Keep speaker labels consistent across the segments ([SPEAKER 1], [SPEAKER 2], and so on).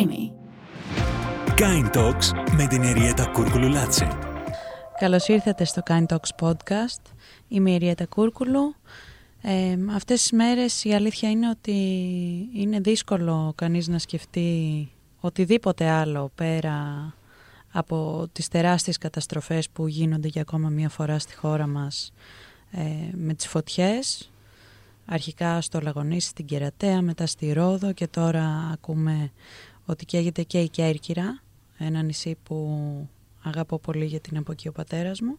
[SPEAKER 1] Creamy.
[SPEAKER 2] Kind Talks με την Εριέτα Κούρκουλου Λάτσε.
[SPEAKER 3] Καλώς ήρθατε στο Kind Talks podcast. Είμαι η Εριέτα Κούρκουλου. Ε, αυτές τις μέρες η αλήθεια είναι ότι είναι δύσκολο κανείς να σκεφτεί οτιδήποτε άλλο πέρα από τις τεράστιες καταστροφές που γίνονται για ακόμα μία φορά στη χώρα μας ε, με τις φωτιές αρχικά στο Λαγονίσι, στην Κερατέα, μετά στη Ρόδο και τώρα ακούμε ότι καίγεται και η Κέρκυρα, ένα νησί που αγαπώ πολύ γιατί είναι από εκεί ο πατέρας μου.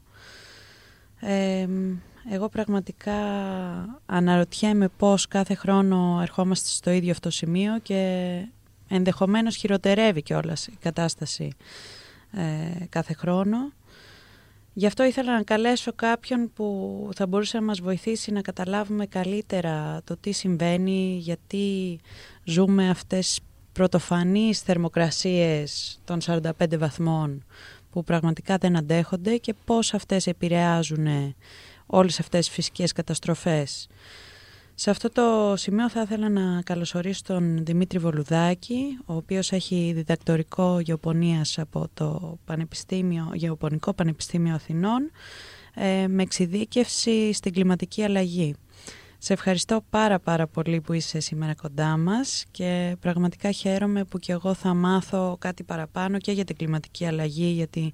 [SPEAKER 3] Ε, εγώ πραγματικά αναρωτιέμαι πώς κάθε χρόνο ερχόμαστε στο ίδιο αυτό σημείο και ενδεχομένως χειροτερεύει κιόλας η κατάσταση ε, κάθε χρόνο. Γι' αυτό ήθελα να καλέσω κάποιον που θα μπορούσε να μας βοηθήσει να καταλάβουμε καλύτερα το τι συμβαίνει, γιατί ζούμε αυτές πρωτοφανείς θερμοκρασίες των 45 βαθμών που πραγματικά δεν αντέχονται και πώς αυτές επηρεάζουν όλες αυτές τις φυσικές καταστροφές. Σε αυτό το σημείο θα ήθελα να καλωσορίσω τον Δημήτρη Βολουδάκη, ο οποίος έχει διδακτορικό γεωπονίας από το Πανεπιστήμιο, Γεωπονικό Πανεπιστήμιο Αθηνών, ε, με εξειδίκευση στην κλιματική αλλαγή. Σε ευχαριστώ πάρα πάρα πολύ που είσαι σήμερα κοντά μας και πραγματικά χαίρομαι που και εγώ θα μάθω κάτι παραπάνω και για την κλιματική αλλαγή γιατί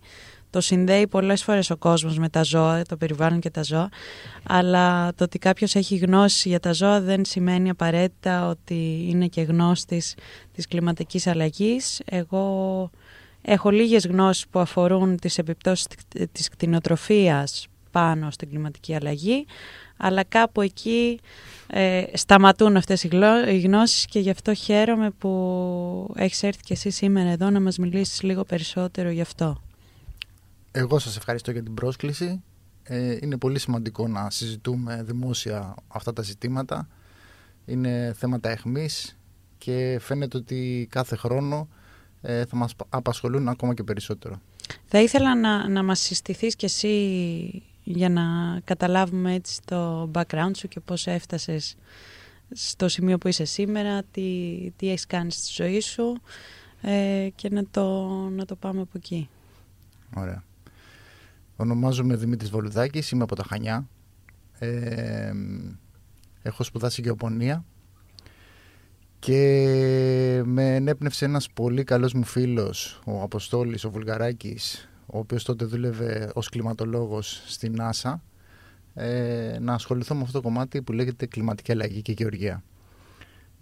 [SPEAKER 3] το συνδέει πολλές φορές ο κόσμος με τα ζώα, το περιβάλλον και τα ζώα, αλλά το ότι κάποιος έχει γνώση για τα ζώα δεν σημαίνει απαραίτητα ότι είναι και γνώστης της κλιματικής αλλαγής. Εγώ έχω λίγες γνώσεις που αφορούν τις επιπτώσεις της κτηνοτροφίας πάνω στην κλιματική αλλαγή, αλλά κάπου εκεί ε, σταματούν αυτές οι γνώσεις και γι' αυτό χαίρομαι που έχεις έρθει και εσύ σήμερα εδώ να μας μιλήσεις λίγο περισσότερο γι' αυτό.
[SPEAKER 4] Εγώ σας ευχαριστώ για την πρόσκληση. Ε, είναι πολύ σημαντικό να συζητούμε δημόσια αυτά τα ζητήματα. Είναι θέματα εχμής και φαίνεται ότι κάθε χρόνο ε, θα μας απασχολούν ακόμα και περισσότερο.
[SPEAKER 3] Θα ήθελα να, να μας συστηθείς κι εσύ για να καταλάβουμε έτσι το background σου και πώς έφτασες στο σημείο που είσαι σήμερα, τι, τι έχεις κάνει στη ζωή σου ε, και να το, να το πάμε από εκεί.
[SPEAKER 4] Ωραία. Ονομάζομαι Δημήτρης Βολουδάκης, είμαι από τα Χανιά. Ε, έχω σπουδάσει γεωπονία και με ενέπνευσε ένας πολύ καλός μου φίλος, ο Αποστόλης, ο Βουλγαράκης, ο οποίος τότε δούλευε ως κλιματολόγος στην NASA, ε, να ασχοληθώ με αυτό το κομμάτι που λέγεται κλιματική αλλαγή και γεωργία.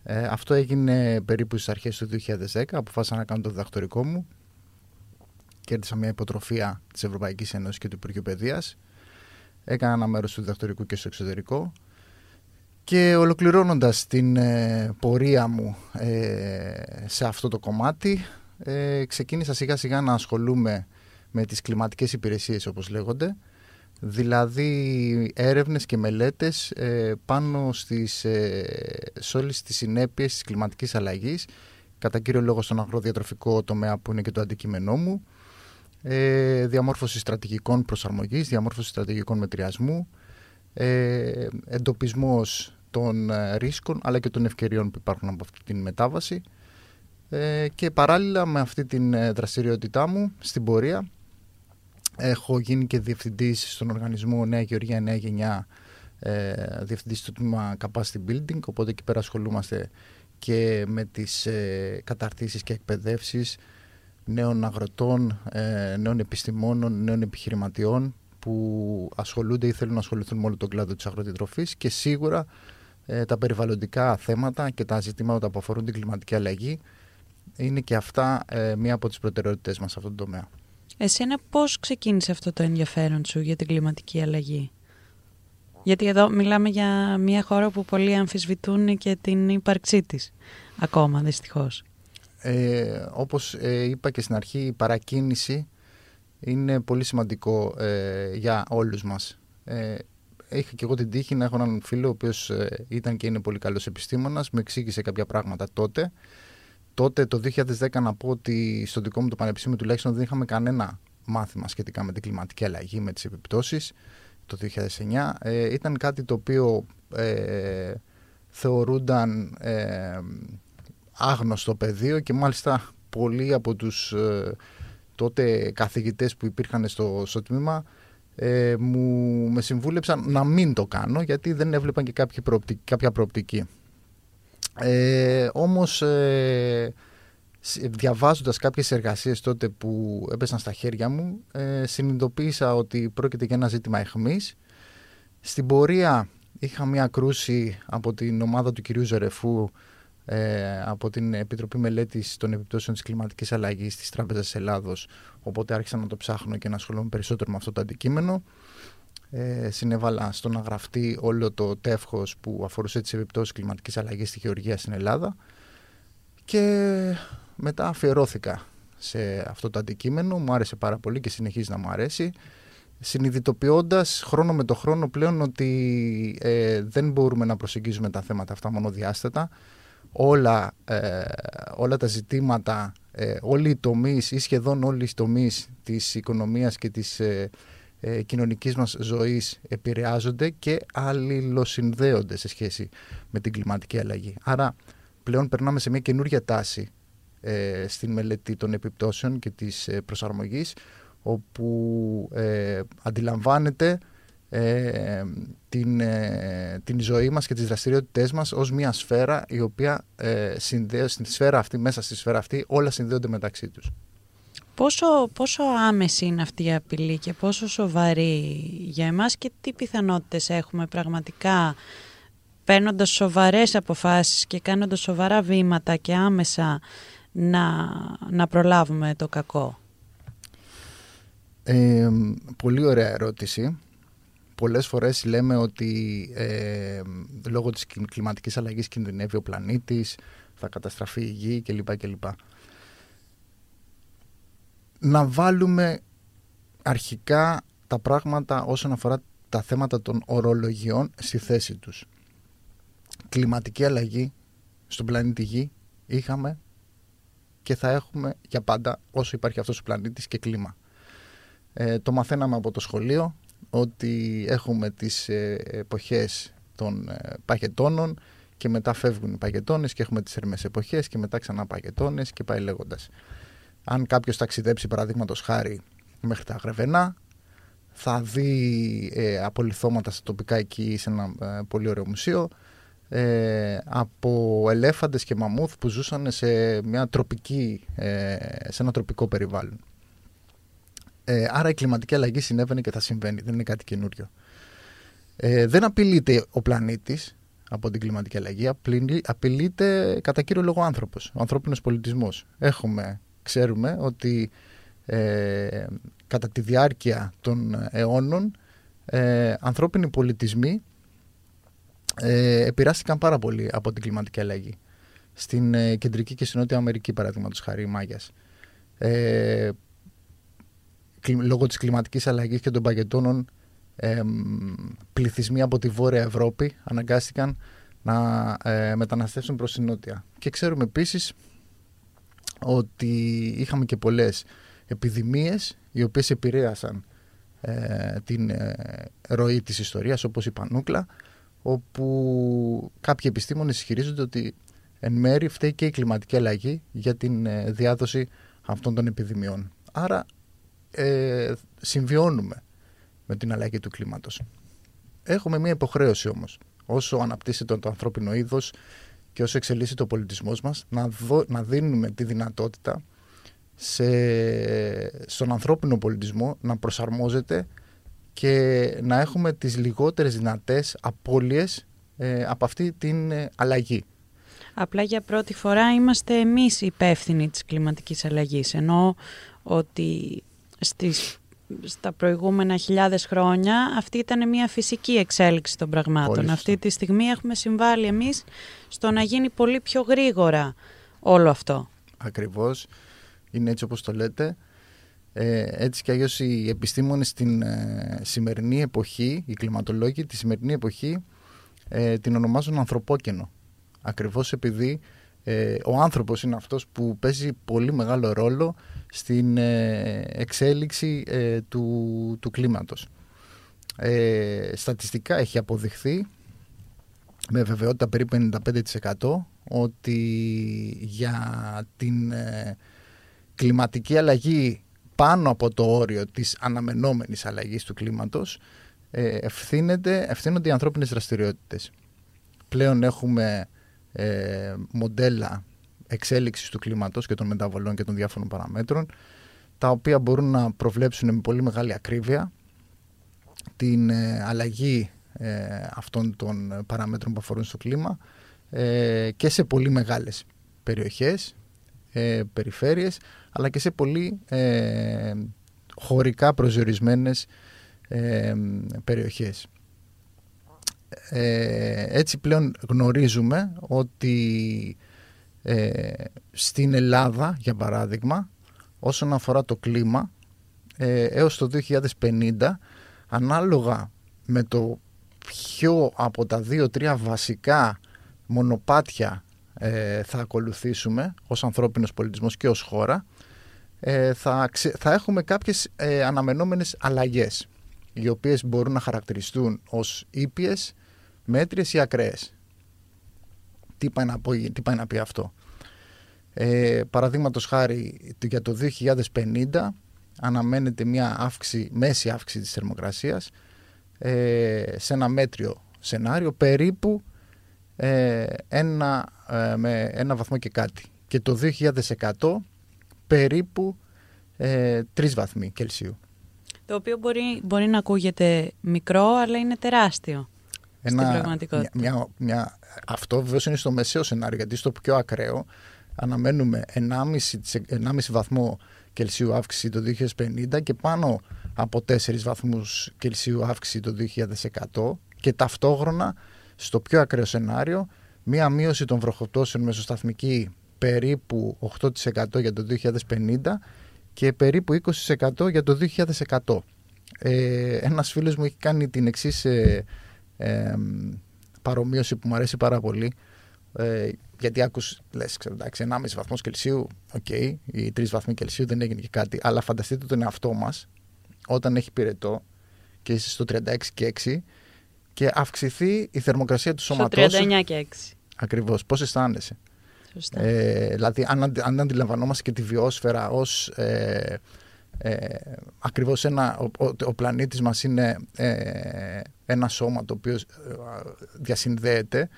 [SPEAKER 4] Ε, αυτό έγινε περίπου στις αρχές του 2010, αποφάσισα να κάνω το διδακτορικό μου κέρδισα μια υποτροφία της Ευρωπαϊκής Ένωσης και του Υπουργείου Παιδείας. Έκανα ένα μέρος του διδακτορικού και στο εξωτερικό. Και ολοκληρώνοντας την ε, πορεία μου ε, σε αυτό το κομμάτι, ε, ξεκίνησα σιγά σιγά να ασχολούμαι με τις κλιματικές υπηρεσίες όπως λέγονται, δηλαδή έρευνες και μελέτες πάνω στις, σε όλες τις συνέπειες της κλιματικής αλλαγής, κατά κύριο λόγο στον αγροδιατροφικό τομέα που είναι και το αντικείμενό μου, ε, διαμόρφωση στρατηγικών προσαρμογής, διαμόρφωση στρατηγικών μετριασμού, ε, εντοπισμός των ε, ρίσκων αλλά και των ευκαιριών που υπάρχουν από αυτή την μετάβαση. Ε, και παράλληλα με αυτή την ε, δραστηριότητά μου στην πορεία έχω γίνει και διευθυντής στον οργανισμό Νέα Γεωργία Νέα Γενιά ε, διευθυντής του τμήμα Capacity Building οπότε εκεί πέρα ασχολούμαστε και με τις ε, καταρτήσεις και εκπαιδεύσεις νέων αγροτών, ε, νέων επιστημόνων, νέων επιχειρηματιών που ασχολούνται ή θέλουν να ασχοληθούν με όλο τον κλάδο της αγροτητροφής και σίγουρα ε, τα περιβαλλοντικά θέματα και τα ζητήματα που αφορούν την κλιματική αλλαγή είναι και αυτά ε, μία από τις προτεραιότητες μας σε αυτό το τομέα.
[SPEAKER 3] Εσένα πώς ξεκίνησε αυτό το ενδιαφέρον σου για την κλιματική αλλαγή; Γιατί εδώ μιλάμε για μια χώρα που πολλοί αμφισβητούν και την ύπαρξή της ακόμα δυστυχώς.
[SPEAKER 4] Ε, όπως ε, είπα και στην αρχή, η παρακίνηση είναι πολύ σημαντικό ε, για όλους μας. Ε, είχα και εγώ την τύχη να έχω έναν φίλο ο οποίος ε, ήταν και είναι πολύ καλός επιστήμονας, μου εξήγησε κάποια πράγματα τότε. Τότε το 2010 να πω ότι στο δικό μου το πανεπιστήμιο τουλάχιστον δεν είχαμε κανένα μάθημα σχετικά με την κλιματική αλλαγή, με τις επιπτώσεις το 2009. Ε, ήταν κάτι το οποίο θεωρούνταν άγνωστο πεδίο και μάλιστα πολλοί από τους ε, τότε καθηγητές που υπήρχαν στο, στο τμήμα ε, μου με συμβούλεψαν να μην το κάνω γιατί δεν έβλεπαν και κάποια προοπτική. Κάποια προοπτική. Ε, όμως ε, διαβάζοντας κάποιες εργασίες τότε που έπεσαν στα χέρια μου ε, συνειδητοποίησα ότι πρόκειται για ένα ζήτημα εχμής. Στην πορεία είχα μια κρούση από την ομάδα του κυρίου Ζερεφού ε, από την Επιτροπή Μελέτης των Επιπτώσεων της Κλιματικής Αλλαγής της Τράπεζας Ελλάδος οπότε άρχισα να το ψάχνω και να ασχολούμαι περισσότερο με αυτό το αντικείμενο ε, συνέβαλα στο να γραφτεί όλο το τεύχος που αφορούσε τις επιπτώσεις κλιματικής αλλαγής στη Γεωργία στην Ελλάδα και μετά αφιερώθηκα σε αυτό το αντικείμενο, μου άρεσε πάρα πολύ και συνεχίζει να μου αρέσει συνειδητοποιώντας χρόνο με το χρόνο πλέον ότι ε, δεν μπορούμε να προσεγγίζουμε τα θέματα αυτά μονοδιάστατα. Όλα, ε, όλα τα ζητήματα, ε, όλοι οι τομείς ή σχεδόν όλοι οι τομείς της οικονομίας και της ε, ε, κοινωνικής μας ζωής επηρεάζονται και αλληλοσυνδέονται σε σχέση με την κλιματική αλλαγή. Άρα πλέον περνάμε σε μια καινούργια τάση ε, στην μελέτη των επιπτώσεων και της ε, προσαρμογής όπου ε, αντιλαμβάνεται ε, την, ε, την ζωή μας και τις δραστηριότητές μας ως μια σφαίρα η οποία ε, συνδέει, στη σφαίρα αυτή, μέσα στη σφαίρα αυτή όλα συνδέονται μεταξύ τους.
[SPEAKER 3] Πόσο, πόσο άμεση είναι αυτή η απειλή και πόσο σοβαρή για εμάς και τι πιθανότητες έχουμε πραγματικά παίρνοντας σοβαρές αποφάσεις και κάνοντας σοβαρά βήματα και άμεσα να, να προλάβουμε το κακό;
[SPEAKER 4] Ε, πολύ ωραία ερώτηση. Πολλές φορές λέμε ότι ε, λόγω της κλιματικής αλλαγής κινδυνεύει ο πλανήτης, θα καταστραφεί η γη κλπ. κλπ. Να βάλουμε αρχικά τα πράγματα όσον αφορά τα θέματα των ορολογιών στη θέση τους. Κλιματική αλλαγή στον πλανήτη Γη είχαμε και θα έχουμε για πάντα όσο υπάρχει αυτός ο πλανήτης και κλίμα. Ε, το μαθαίναμε από το σχολείο ότι έχουμε τις ε, εποχές των ε, παγετώνων και μετά φεύγουν οι παγετώνες και έχουμε τις ερμές εποχές και μετά ξανά παγετώνες και πάει λέγοντας. Αν κάποιος ταξιδέψει παραδείγματος χάρη μέχρι τα Γρεβενά θα δει ε, απολυθώματα στα τοπικά εκεί σε ένα ε, πολύ ωραίο μουσείο ε, από ελέφαντες και μαμούθ που ζούσαν σε, μια τροπική, ε, σε ένα τροπικό περιβάλλον. Ε, άρα η κλιματική αλλαγή συνέβαινε και θα συμβαίνει, δεν είναι κάτι καινούριο. Ε, δεν απειλείται ο πλανήτης από την κλιματική αλλαγή, απειλείται κατά κύριο λόγο ο άνθρωπος, ο ανθρώπινος πολιτισμός. Έχουμε, ξέρουμε ότι ε, κατά τη διάρκεια των αιώνων ε, ανθρώπινοι πολιτισμοί ε, επηρεάστηκαν πάρα πολύ από την κλιματική αλλαγή. Στην ε, κεντρική και στην νότια Αμερική, παραδείγματος χάρη, οι Μάγιας. Ε, λόγω της κλιματικής αλλαγής και των παγετώνων ε, πληθυσμοί από τη Βόρεια Ευρώπη αναγκάστηκαν να ε, μεταναστεύσουν προς την Νότια. Και ξέρουμε επίσης ότι είχαμε και πολλές επιδημίες οι οποίες επηρέασαν ε, την ε, ροή της ιστορίας όπως η Πανούκλα όπου κάποιοι επιστήμονες ισχυρίζονται ότι εν μέρη φταίει και η κλιματική αλλαγή για την ε, διάδοση αυτών των επιδημιών. Άρα ε, συμβιώνουμε με την αλλαγή του κλίματος. Έχουμε μια υποχρέωση όμως, όσο αναπτύσσεται το ανθρώπινο είδος και όσο εξελίσσεται ο πολιτισμός μας, να, να δίνουμε τη δυνατότητα σε, στον ανθρώπινο πολιτισμό να προσαρμόζεται και να έχουμε τις λιγότερες δυνατές απώλειες ε, από αυτή την ε, αλλαγή.
[SPEAKER 3] Απλά για πρώτη φορά είμαστε εμείς υπεύθυνοι της κλιματικής αλλαγής, ενώ ότι στις, στα προηγούμενα χιλιάδες χρόνια αυτή ήταν μια φυσική εξέλιξη των πραγμάτων. Αυτή τη στιγμή έχουμε συμβάλει εμείς στο να γίνει πολύ πιο γρήγορα όλο αυτό.
[SPEAKER 4] Ακριβώς, είναι έτσι όπως το λέτε. Ε, έτσι κι αλλιώς οι επιστήμονες στην ε, σημερινή εποχή, οι κλιματολόγοι τη σημερινή εποχή ε, την ονομάζουν ανθρωπόκαινο. Ακριβώς επειδή ε, ο άνθρωπος είναι αυτός που παίζει πολύ μεγάλο ρόλο στην εξέλιξη του, του κλίματος. στατιστικά έχει αποδειχθεί με βεβαιότητα περίπου 95% ότι για την κλιματική αλλαγή πάνω από το όριο της αναμενόμενης αλλαγής του κλίματος ε, ευθύνεται, ευθύνονται οι ανθρώπινες δραστηριότητες. Πλέον έχουμε ε, μοντέλα εξέλιξης του κλίματος και των μεταβολών και των διάφορων παραμέτρων τα οποία μπορούν να προβλέψουν με πολύ μεγάλη ακρίβεια την ε, αλλαγή ε, αυτών των παραμέτρων που αφορούν στο κλίμα ε, και σε πολύ μεγάλες περιοχές, περιφέρειες αλλά και σε πολύ χωρικά προσδιορισμένες περιοχές. έτσι πλέον γνωρίζουμε ότι στην Ελλάδα, για παράδειγμα, όσον αφορά το κλίμα, έως το 2050, ανάλογα με το ποιο από τα δύο-τρία βασικά μονοπάτια ε, θα ακολουθήσουμε ως ανθρώπινος πολιτισμός και ως χώρα ε, θα, θα έχουμε κάποιες ε, αναμενόμενες αλλαγές οι οποίες μπορούν να χαρακτηριστούν ως ήπιες, μέτριες ή ακραίες. Τι πάει να, πω, τι πάει να πει αυτό. Ε, Παραδείγματος χάρη για το 2050 αναμένεται μια αύξηση, μέση αύξηση της θερμοκρασίας ε, σε ένα μέτριο σενάριο περίπου ε, ένα, ε, με ένα βαθμό και κάτι. Και το 2100 περίπου ε, τρεις βαθμοί Κελσίου.
[SPEAKER 3] Το οποίο μπορεί, μπορεί να ακούγεται μικρό, αλλά είναι τεράστιο ένα, στην πραγματικότητα.
[SPEAKER 4] Μια, μια, αυτό βεβαίως είναι στο μεσαίο σενάριο, γιατί στο πιο ακραίο αναμένουμε 1,5, 1,5 βαθμό Κελσίου αύξηση το 2050 και πάνω από 4 βαθμούς Κελσίου αύξηση το 2100 και ταυτόχρονα στο πιο ακραίο σενάριο μία μείωση των βροχοπτώσεων μεσοσταθμική περίπου 8% για το 2050 και περίπου 20% για το 2100. Ε, ένας φίλος μου έχει κάνει την εξής ε, ε, παρομοίωση που μου αρέσει πάρα πολύ ε, γιατί ακούς, λες, ξέρω, εντάξει, 1,5 βαθμός Κελσίου, OK, okay, οι 3 βαθμοί Κελσίου δεν έγινε και κάτι, αλλά φανταστείτε τον εαυτό μας όταν έχει πυρετό και είσαι στο 36 και 6 και αυξηθεί η θερμοκρασία του σώματός
[SPEAKER 3] Στο 39 και 6.
[SPEAKER 4] Ακριβώς. Πώς αισθάνεσαι; Ε, δηλαδή αν, αν αντιλαμβανόμαστε και τη βιόσφαιρα ως ε, ε, ακριβώς ένα, ο, ο, ο πλανήτης μας είναι ε, ένα σώμα το οποίο ε, διασυνδέεται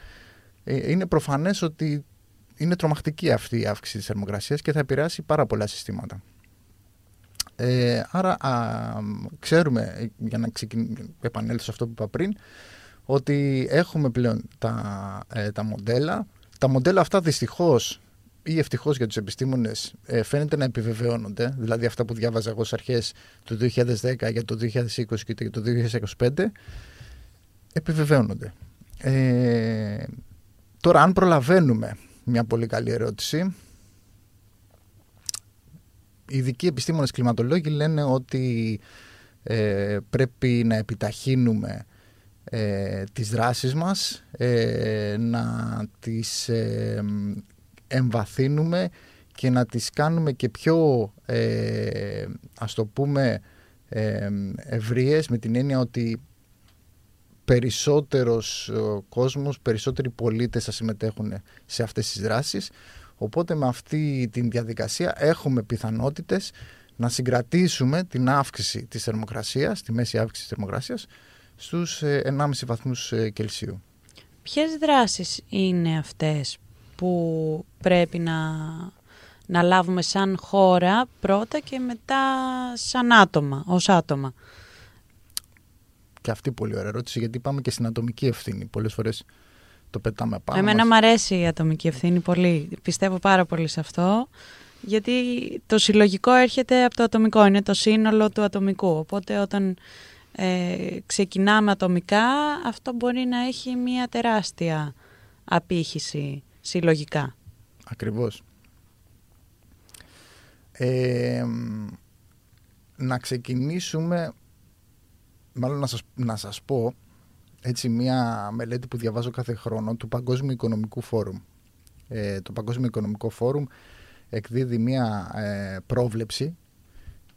[SPEAKER 4] ε, είναι προφανές ότι είναι τρομακτική αυτή η αύξηση της θερμοκρασίας και θα επηρεάσει πάρα πολλά συστήματα. Ε, άρα ξέρουμε, για να επανέλθω σε αυτό που είπα πριν, ότι έχουμε πλέον τα, ε, τα μοντέλα. Τα μοντέλα αυτά δυστυχώς ή ευτυχώς για τους επιστήμονες ε, φαίνεται να επιβεβαιώνονται. Δηλαδή αυτά που διάβαζα εγώ στις αρχές του 2010 για το 2020 και για το 2025 επιβεβαιώνονται. Ε, τώρα αν προλαβαίνουμε μια πολύ καλή ερώτηση οι ειδικοί επιστήμονες κλιματολόγοι λένε ότι ε, πρέπει να επιταχύνουμε ε, τις δράσεις μας, ε, να τις ε, εμβαθύνουμε και να τις κάνουμε και πιο, ε, ας το πούμε, ε, ευρείες με την έννοια ότι περισσότερος κόσμος, περισσότεροι πολίτες θα συμμετέχουν σε αυτές τις δράσεις Οπότε με αυτή τη διαδικασία έχουμε πιθανότητες να συγκρατήσουμε την αύξηση της θερμοκρασίας, τη μέση αύξηση της θερμοκρασίας, στους 1,5 ε, βαθμούς ε, Κελσίου.
[SPEAKER 3] Ποιες δράσεις είναι αυτές που πρέπει να, να λάβουμε σαν χώρα πρώτα και μετά σαν άτομα, ως άτομα.
[SPEAKER 4] Και αυτή πολύ ωραία ερώτηση γιατί πάμε και στην ατομική ευθύνη. Πολλές φορές το πετάμε πάνω
[SPEAKER 3] Εμένα μας. μου αρέσει η ατομική ευθύνη πολύ. Πιστεύω πάρα πολύ σε αυτό. Γιατί το συλλογικό έρχεται από το ατομικό, είναι το σύνολο του ατομικού. Οπότε όταν ε, ξεκινάμε ατομικά, αυτό μπορεί να έχει μια τεράστια απήχηση συλλογικά.
[SPEAKER 4] Ακριβώς. Ε, να ξεκινήσουμε, μάλλον να σας, να σας πω έτσι μια μελέτη που διαβάζω κάθε χρόνο του Παγκόσμιου Οικονομικού Φόρουμ. Ε, το Παγκόσμιο Οικονομικό Φόρουμ εκδίδει μια ε, πρόβλεψη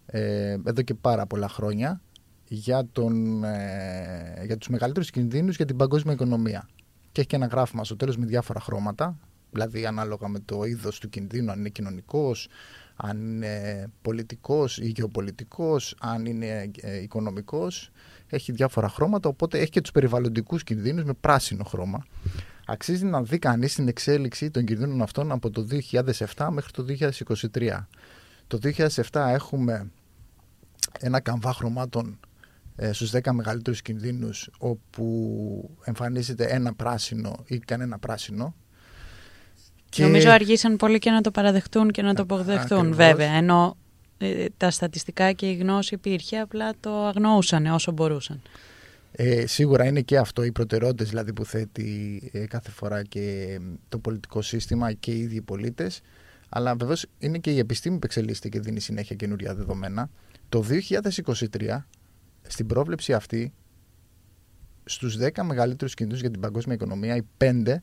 [SPEAKER 4] ε, εδώ και πάρα πολλά χρόνια για, τον, ε, για τους μεγαλύτερους κινδύνους για την παγκόσμια οικονομία. Και έχει και ένα γράφημα στο τέλος με διάφορα χρώματα δηλαδή ανάλογα με το είδος του κινδύνου, αν είναι κοινωνικός, αν είναι πολιτικός ή γεωπολιτικός, αν είναι ε, οικονομικός. Έχει διάφορα χρώματα, οπότε έχει και τους περιβαλλοντικούς κινδύνους με πράσινο χρώμα. Αξίζει να δει κανείς την εξέλιξη των κινδύνων αυτών από το 2007 μέχρι το 2023. Το 2007 έχουμε ένα καμβά χρωμάτων ε, στους 10 μεγαλύτερους κινδύνους όπου εμφανίζεται ένα πράσινο ή κανένα πράσινο.
[SPEAKER 3] Και... Νομίζω αργήσαν πολύ και να το παραδεχτούν και να το αποδεχτούν βέβαια, ενώ ε, τα στατιστικά και η γνώση υπήρχε, απλά το αγνοούσαν όσο μπορούσαν.
[SPEAKER 4] Ε, σίγουρα είναι και αυτό οι προτεραιότητες δηλαδή που θέτει ε, κάθε φορά και το πολιτικό σύστημα και οι ίδιοι πολίτες. Αλλά βεβαίως είναι και η επιστήμη που εξελίσσεται και δίνει συνέχεια καινούρια δεδομένα. Το 2023, στην πρόβλεψη αυτή, στους 10 μεγαλύτερους κινδύνους για την παγκόσμια οικονομία, οι 5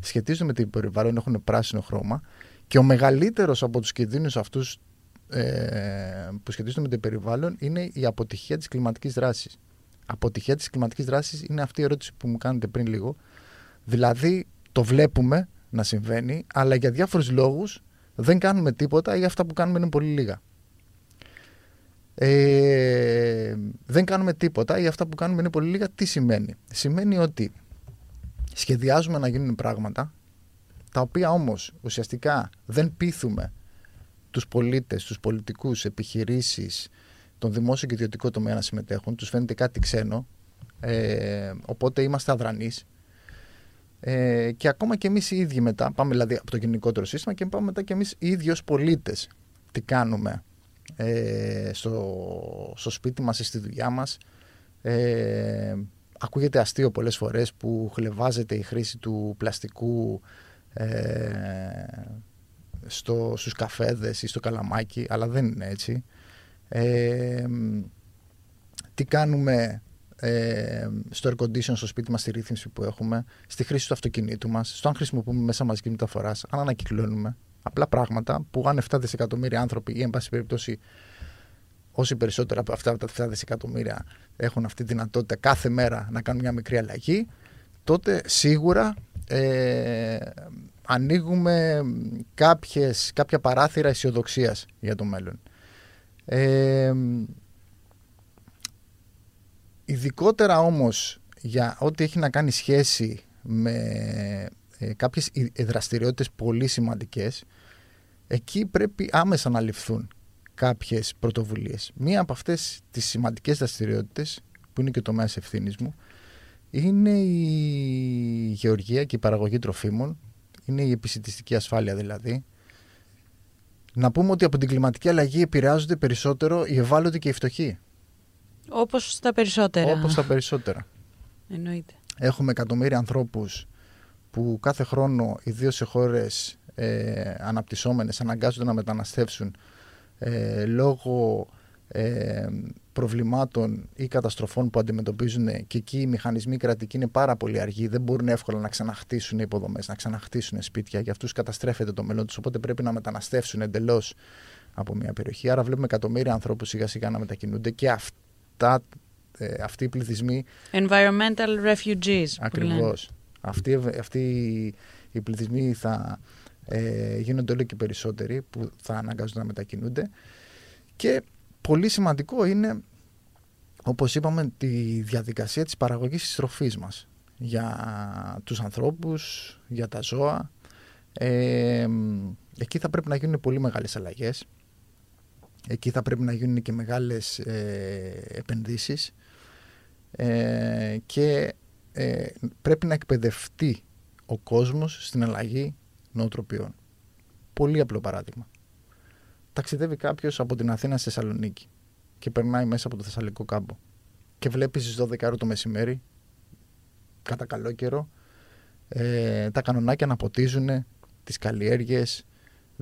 [SPEAKER 4] σχετίζονται με την περιβάλλον, έχουν πράσινο χρώμα και ο μεγαλύτερος από τους κινδύνους αυτούς ε, που σχετίζονται με το περιβάλλον είναι η αποτυχία της κλιματικής δράσης. Αποτυχία της κλιματικής δράσης είναι αυτή η ερώτηση που μου κάνετε πριν λίγο. Δηλαδή το βλέπουμε να συμβαίνει, αλλά για διάφορους λόγους δεν κάνουμε τίποτα ή αυτά που κάνουμε είναι πολύ λίγα. Ε, δεν κάνουμε τίποτα ή αυτά που κάνουμε είναι πολύ λίγα. Τι σημαίνει; Σημαίνει ότι σχεδιάζουμε να γίνουν πράγματα τα οποία όμως ουσιαστικά δεν πείθουμε τους πολίτες, τους πολιτικούς, επιχειρήσεις, τον δημόσιο και ιδιωτικό τομέα να συμμετέχουν, τους φαίνεται κάτι ξένο, ε, οπότε είμαστε αδρανείς. Ε, και ακόμα και εμείς οι ίδιοι μετά, πάμε δηλαδή από το γενικότερο σύστημα και πάμε μετά και εμείς οι ίδιοι ως πολίτες τι κάνουμε ε, στο, στο σπίτι μας ή στη δουλειά μας. Ε, ακούγεται αστείο πολλές φορές που χλεβάζεται η χρήση του πλαστικού ε, στο, στους καφέδες ή στο καλαμάκι, αλλά δεν είναι έτσι. Ε, τι κάνουμε ε, στο air condition στο σπίτι μας, στη ρύθμιση που έχουμε, στη χρήση του αυτοκινήτου μας, στο αν χρησιμοποιούμε μέσα μαζική μεταφορά, αν ανακυκλώνουμε. Απλά πράγματα που αν 7 δισεκατομμύρια άνθρωποι ή εν πάση περιπτώσει όσοι περισσότερα από αυτά τα 7 δισεκατομμύρια έχουν αυτή τη δυνατότητα κάθε μέρα να κάνουν μια μικρή αλλαγή, τότε σίγουρα ε, ανοίγουμε κάποιες, κάποια παράθυρα αισιοδοξίας για το μέλλον. Ε, ειδικότερα όμως για ό,τι έχει να κάνει σχέση με ε, κάποιες δραστηριότητες πολύ σημαντικές εκεί πρέπει άμεσα να ληφθούν κάποιες πρωτοβουλίες. Μία από αυτές τις σημαντικές δραστηριότητες που είναι και το μέσο ευθύνης μου είναι η γεωργία και η παραγωγή τροφίμων είναι η επισητιστική ασφάλεια δηλαδή να πούμε ότι από την κλιματική αλλαγή επηρεάζονται περισσότερο οι ευάλωτοι και οι φτωχοί.
[SPEAKER 3] Όπως στα περισσότερα.
[SPEAKER 4] Όπως στα περισσότερα.
[SPEAKER 3] Εννοείται.
[SPEAKER 4] Έχουμε εκατομμύρια ανθρώπους που κάθε χρόνο, ιδίως σε χώρες ε, αναπτυσσόμενες, αναγκάζονται να μεταναστεύσουν ε, λόγω ε, προβλημάτων ή καταστροφών που αντιμετωπίζουν και εκεί οι μηχανισμοί κρατικοί είναι πάρα πολύ αργοί, δεν μπορούν εύκολα να ξαναχτίσουν υποδομές, να ξαναχτίσουν σπίτια, για αυτούς καταστρέφεται το μέλλον τους, οπότε πρέπει να μεταναστεύσουν εντελώς από μια περιοχή. Άρα βλέπουμε εκατομμύρια ανθρώπους σιγά σιγά να μετακινούνται και αυτά, ε, αυτοί οι πληθυσμοί...
[SPEAKER 3] Environmental refugees.
[SPEAKER 4] Ακριβώς. Αυτοί, αυτοί οι πληθυσμοί θα ε, γίνονται όλο και περισσότεροι που θα αναγκάζονται να μετακινούνται. Και πολύ σημαντικό είναι όπως είπαμε τη διαδικασία της παραγωγής της τροφής μας για τους ανθρώπους, για τα ζώα. Ε, εκεί θα πρέπει να γίνουν πολύ μεγάλες αλλαγές. Εκεί θα πρέπει να γίνουν και μεγάλες ε, επενδύσεις. Ε, και ε, πρέπει να εκπαιδευτεί ο κόσμος στην αλλαγή νοοτροπιών. Πολύ απλό παράδειγμα. Ταξιδεύει κάποιος από την Αθήνα στη Θεσσαλονίκη και περνάει μέσα από το Θεσσαλικό κάμπο και βλέπει στις 12 το μεσημέρι, κατά καλό καιρό, ε, τα κανονάκια να ποτίζουν τις καλλιέργειες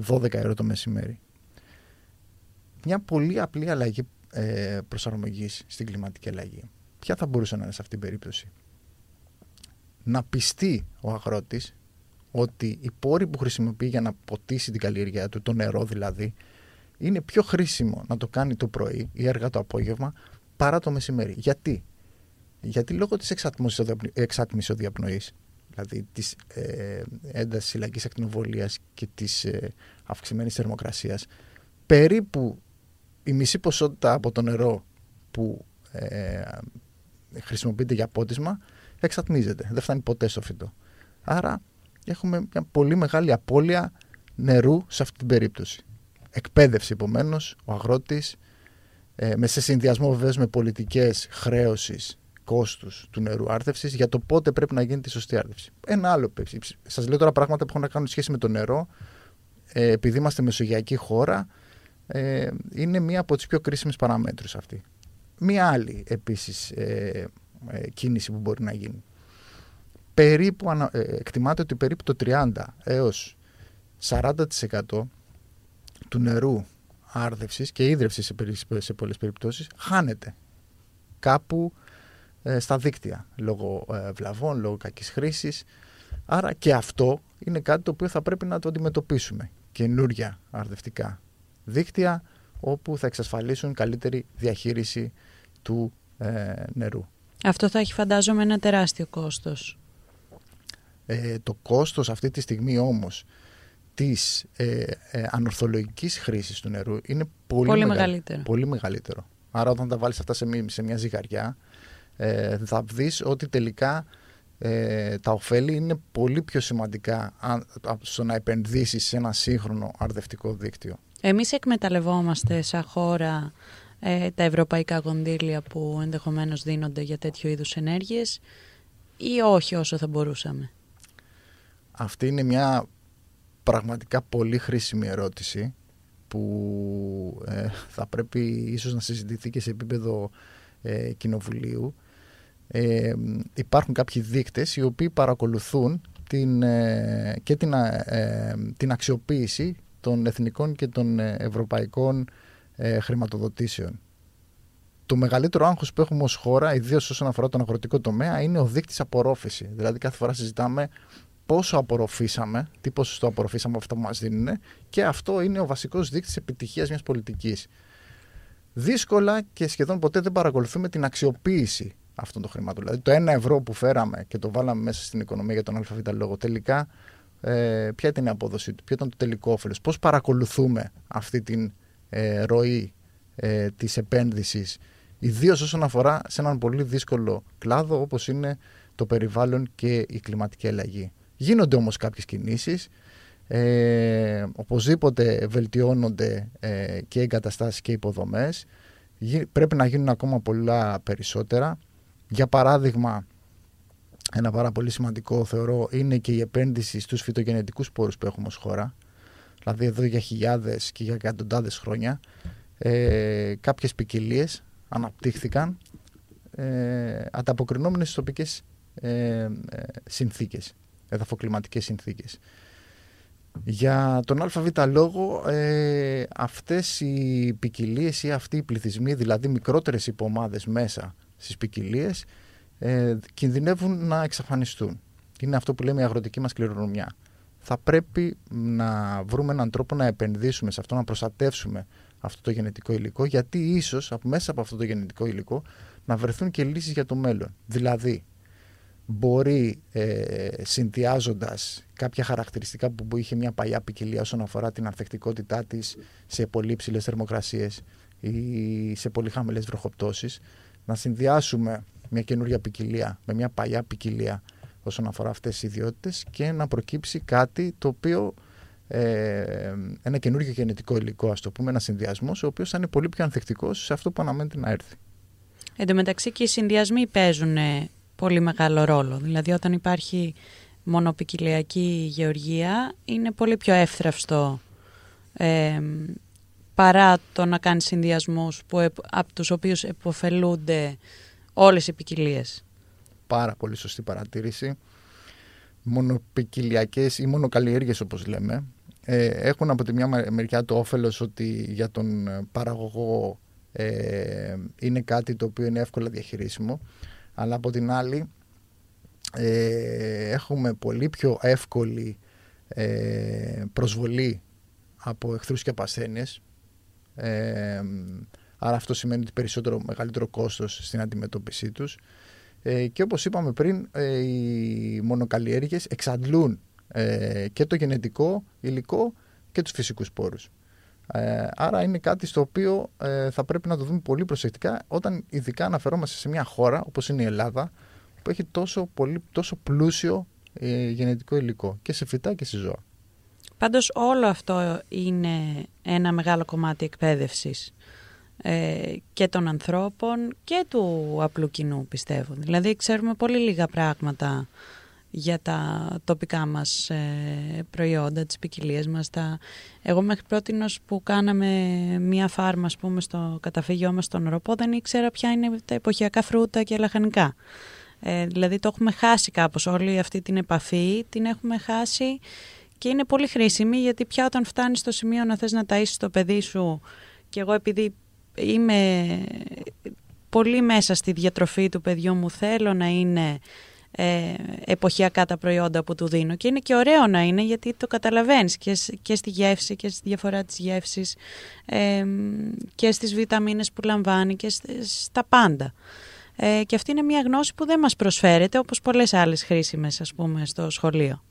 [SPEAKER 4] 12 ώρα το μεσημέρι. Μια πολύ απλή αλλαγή ε, προσαρμογής στην κλιματική αλλαγή. Ποια θα μπορούσε να είναι σε αυτήν την περίπτωση; Να πιστεί ο αγρότης ότι οι πόροι που χρησιμοποιεί για να ποτίσει την καλλιέργεια του, το νερό δηλαδή, είναι πιο χρήσιμο να το κάνει το πρωί ή αργά το απόγευμα παρά το μεσημέρι. Γιατί; Γιατί λόγω της εξάτμισης ο διαπνοής, δηλαδή της ε, έντασης συλλαγής ακτινοβολίας και της ε, αυξημένης θερμοκρασίας, περίπου η μισή ποσότητα από το νερό που ε, χρησιμοποιείται για πότισμα εξατμίζεται. Δεν φτάνει ποτέ στο φυτό. Άρα έχουμε μια πολύ μεγάλη απώλεια νερού σε αυτή την περίπτωση. Εκπαίδευση επομένως, ο αγρότης, ε, με σε συνδυασμό βεβαίως με πολιτικές χρέωσης κόστους του νερού άρθευση για το πότε πρέπει να γίνει τη σωστή άρθευση. Ένα άλλο. Σας λέω τώρα πράγματα που έχουν να κάνουν σχέση με το νερό. Ε, επειδή είμαστε μεσογειακή χώρα, ε, είναι μία από τις πιο κρίσιμες παραμέτρους αυτή. Μία άλλη επίσης ε, ε, κίνηση που μπορεί να γίνει. Περίπου, ε, εκτιμάται ότι περίπου το 30 έως 40% του νερού άρδευσης και ίδρυυσης σε, σε πολλές περιπτώσεις χάνεται κάπου στα δίκτυα λόγω βλαβών, λόγω κακής χρήσης. Άρα και αυτό είναι κάτι το οποίο θα πρέπει να το αντιμετωπίσουμε. Καινούρια αρδευτικά δίκτυα όπου θα εξασφαλίσουν καλύτερη διαχείριση του ε, νερού.
[SPEAKER 3] Αυτό θα έχει φαντάζομαι ένα τεράστιο κόστος.
[SPEAKER 4] Ε, το κόστος αυτή τη στιγμή όμως της ε, ε ανορθολογικής χρήσης του νερού είναι πολύ,
[SPEAKER 3] πολύ μεγαλύτερο.
[SPEAKER 4] Πολύ μεγαλύτερο. Άρα όταν τα βάλεις αυτά σε, σε μια ζυγαριά ε, θα δεις ότι τελικά ε, τα ωφέλη είναι πολύ πιο σημαντικά στο να επενδύσεις σε ένα σύγχρονο αρδευτικό δίκτυο.
[SPEAKER 3] Εμείς εκμεταλλευόμαστε σαν χώρα ε, τα ευρωπαϊκά κονδύλια που ενδεχομένως δίνονται για τέτοιο είδους ενέργειες ή όχι όσο θα μπορούσαμε;
[SPEAKER 4] Αυτή είναι μια πραγματικά πολύ χρήσιμη ερώτηση που ε, θα πρέπει ίσως να συζητηθεί και σε επίπεδο ε, κοινοβουλίου. Ε, υπάρχουν κάποιοι δείκτες οι οποίοι παρακολουθούν την, ε, και την, την αξιοποίηση των εθνικών και των ε, ευρωπαϊκών ε, χρηματοδοτήσεων. Το μεγαλύτερο άγχος που έχουμε ως χώρα, ιδίως όσον αφορά τον αγροτικό τομέα, είναι ο δείκτης απορρόφηση. Δηλαδή κάθε φορά συζητάμε πόσο απορροφήσαμε, τι ποσοστό απορροφήσαμε από αυτά που μας δίνουν και αυτό είναι ο βασικός δείκτης επιτυχίας μιας πολιτικής. Δύσκολα και σχεδόν ποτέ δεν παρακολουθούμε την αξιοποίηση αυτών των χρημάτων. Δηλαδή το ένα ευρώ που φέραμε και το βάλαμε μέσα στην οικονομία για τον ΑΒ λόγο τελικά ε, ποια ήταν η απόδοση του, ποιο ήταν το τελικό όφελος, πώς παρακολουθούμε αυτή την ε, ροή ε, της επένδυσης, ιδίως όσον αφορά σε έναν πολύ δύσκολο κλάδο όπως είναι το περιβάλλον και η κλιματική αλλαγή. Γίνονται όμως κάποιες κινήσεις, ε, οπωσδήποτε βελτιώνονται ε, και εγκαταστάσεις και υποδομές, πρέπει να γίνουν ακόμα πολλά περισσότερα. Για παράδειγμα, ένα πάρα πολύ σημαντικό θεωρώ είναι και η επένδυση στους φυτογενετικούς πόρους που έχουμε ως χώρα. Δηλαδή εδώ για χιλιάδες και για εκατοντάδες χρόνια ε, κάποιες ποικιλίες αναπτύχθηκαν ε, ανταποκρινόμενες στις τοπικές ε, ε, συνθήκες, εδαφοκλιματικές συνθήκες. Για τον ΑΒ λόγο ε, αυτές οι ποικιλίες ή αυτοί οι πληθυσμοί, δηλαδή μικρότερες υπομάδες μέσα στις ποικιλίες, ε, κινδυνεύουν να εξαφανιστούν. Είναι αυτό που λέμε η αγροτική μας κληρονομιά. Θα πρέπει να βρούμε έναν τρόπο να επενδύσουμε σε αυτό, να προστατεύσουμε αυτό το γενετικό υλικό, γιατί ίσως μέσα από αυτό το γενετικό υλικό να βρεθούν και λύσεις για το μέλλον. Δηλαδή, μπορεί ε, συνδυάζοντας κάποια χαρακτηριστικά που είχε μια παλιά ποικιλία όσον αφορά την ανθεκτικότητά της σε πολύ ψηλές θερμοκρασίες ή σε πολύ χαμηλές βροχοπτώσεις, να συνδυάσουμε μια καινούργια ποικιλία με μια παλιά ποικιλία όσον αφορά αυτές τις ιδιότητες και να προκύψει κάτι το οποίο ε, ένα καινούργιο γενετικό υλικό ας το πούμε, ένα συνδυασμός ο οποίος θα είναι πολύ πιο ανθεκτικός σε αυτό που αναμένεται να έρθει.
[SPEAKER 3] Εν τω μεταξύ και οι συνδυασμοί παίζουν πολύ μεγάλο ρόλο. Δηλαδή όταν υπάρχει μονοπικιλιακή γεωργία είναι πολύ πιο εύθραυστο ε, παρά το να κάνεις συνδυασμούς που, από τους οποίους επωφελούνται όλες οι ποικιλίες.
[SPEAKER 4] Πάρα πολύ σωστή παρατήρηση. Μονοπικιλιακές ή μονοκαλλιέργειες όπως λέμε ε, έχουν από τη μια μεριά το όφελος ότι για τον παραγωγό ε, είναι κάτι το οποίο είναι εύκολα διαχειρίσιμο αλλά από την άλλη ε, έχουμε πολύ πιο εύκολη ε, προσβολή από εχθρούς και από ασθένειες Άρα αυτό σημαίνει ότι περισσότερο μεγαλύτερο κόστος στην αντιμετώπιση τους. Ε, και όπως είπαμε πριν, ε, οι μονοκαλλιέργειες εξαντλούν ε, και το γενετικό υλικό και τους φυσικούς πόρους. Ε, άρα είναι κάτι στο οποίο ε, θα πρέπει να το δούμε πολύ προσεκτικά όταν ειδικά αναφερόμαστε σε μια χώρα όπως είναι η Ελλάδα που έχει τόσο, πολύ, τόσο πλούσιο ε, γενετικό υλικό και σε φυτά και σε ζώα.
[SPEAKER 3] Πάντως όλο αυτό είναι ένα μεγάλο κομμάτι εκπαίδευσης ε, και των ανθρώπων και του απλού κοινού πιστεύω. Δηλαδή ξέρουμε πολύ λίγα πράγματα για τα τοπικά μας ε, προϊόντα, τις ποικιλίες μας. Τα... Εγώ μέχρι πρώτη που κάναμε μία φάρμα πούμε, στο καταφύγιό μας στον Ροπό δεν ήξερα ποια είναι τα εποχιακά φρούτα και λαχανικά. Ε, δηλαδή το έχουμε χάσει κάπως όλη αυτή την επαφή, την έχουμε χάσει και είναι πολύ χρήσιμη γιατί πια όταν φτάνεις στο σημείο να θες να ταΐσεις το παιδί σου και εγώ επειδή είμαι πολύ μέσα στη διατροφή του παιδιού μου θέλω να είναι ε, εποχιακά τα προϊόντα που του δίνω και είναι και ωραίο να είναι γιατί το καταλαβαίνεις και, και στη γεύση και στη διαφορά της γεύσης ε, και στις βιταμίνες που λαμβάνει και στα πάντα. Ε, και αυτή είναι μια γνώση που δεν μας προσφέρεται όπως πολλές άλλες χρήσιμες ας πούμε στο σχολείο.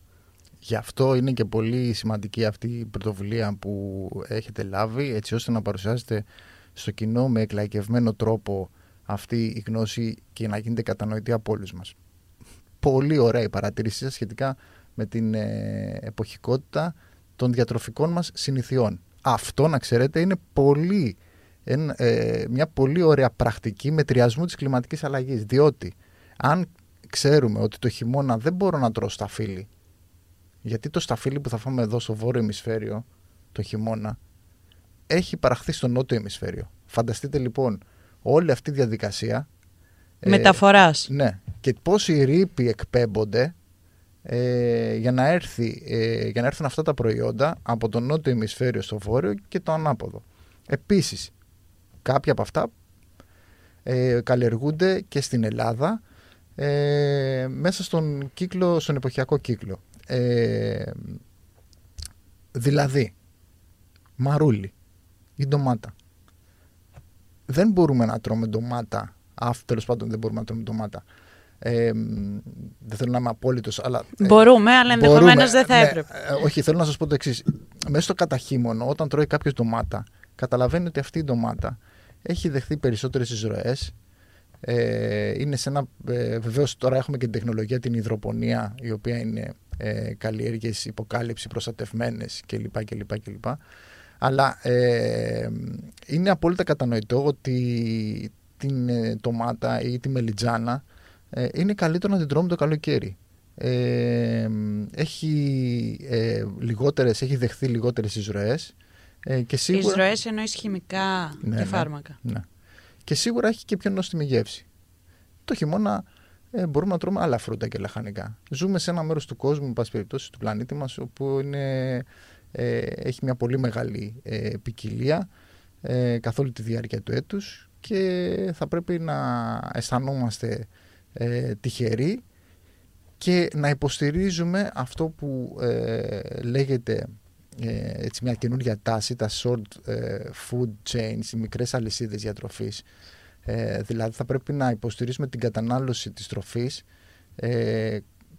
[SPEAKER 4] Γι' αυτό είναι και πολύ σημαντική αυτή η πρωτοβουλία που έχετε λάβει έτσι ώστε να παρουσιάσετε στο κοινό με εκλαϊκευμένο τρόπο αυτή η γνώση και να γίνεται κατανοητή από όλους μας. Πολύ ωραία η παρατήρησή σας σχετικά με την ε, εποχικότητα των διατροφικών μας συνηθιών. Αυτό να ξέρετε είναι πολύ, ε, μια πολύ ωραία πρακτική μετριασμού της κλιματικής αλλαγής διότι αν ξέρουμε ότι το χειμώνα δεν μπορώ να τρώω σταφύλι γιατί το σταφύλι που θα φάμε εδώ στο βόρειο ημισφαίριο το χειμώνα έχει παραχθεί στο νότιο ημισφαίριο. Φανταστείτε λοιπόν όλη αυτή η διαδικασία.
[SPEAKER 3] Ε, Μεταφοράς.
[SPEAKER 4] Ε, ναι. Και πόσοι ρήποι εκπέμπονται ε, για, να έρθει, ε, για να έρθουν αυτά τα προϊόντα από το νότιο ημισφαίριο στο βόρειο και το ανάποδο. Επίσης, κάποια από αυτά ε, καλλιεργούνται και στην Ελλάδα ε, μέσα στον, κύκλο, στον εποχιακό κύκλο. Ε, δηλαδή, μαρούλι ή ντομάτα. Δεν μπορούμε να τρώμε ντομάτα. Αυτό τέλος πάντων δεν μπορούμε να τρώμε ντομάτα. Ε, δεν θέλω να είμαι απόλυτος, αλλά.
[SPEAKER 3] Ε, μπορούμε, αλλά ενδεχομένως δεν θα ναι, έπρεπε.
[SPEAKER 4] Ε, όχι, θέλω να σας πω το εξής. Μέσα στο καταχύμωνο, όταν τρώει κάποιος ντομάτα, καταλαβαίνει ότι αυτή η ντομάτα έχει δεχθεί περισσότερες εισρωές. Ε, είναι σε ένα. Ε, Βεβαίως τώρα έχουμε και την τεχνολογία, την υδροπονία, η οποία είναι ε, καλλιέργειες, υποκάλυψη, προστατευμένες κλπ. κλπ, κλπ. Αλλά ε, είναι απόλυτα κατανοητό ότι την ε, τομάτα ή τη μελιτζάνα ε, είναι καλύτερο να την τρώμε το καλοκαίρι. Ε, έχει, ε, λιγότερες, έχει δεχθεί λιγότερες εισρωές.
[SPEAKER 3] Ε, και σίγουρα... Εισρωές εννοείς χημικά ναι, και ναι, φάρμακα.
[SPEAKER 4] Ναι, Και σίγουρα έχει και πιο νόστιμη γεύση. Το χειμώνα ε, μπορούμε να τρώμε άλλα φρούτα και λαχανικά. Ζούμε σε ένα μέρος του κόσμου, πάση περιπτώσει, του πλανήτη μας, όπου είναι ε, έχει μια πολύ μεγάλη ε, ποικιλία ε, καθ' όλη τη διάρκεια του έτους και θα πρέπει να αισθανόμαστε ε, τυχεροί και να υποστηρίζουμε αυτό που ε, λέγεται έτσι μια καινούργια τάση, τα short food chains, οι μικρές αλυσίδες διατροφής. δηλαδή θα πρέπει να υποστηρίζουμε την κατανάλωση της τροφής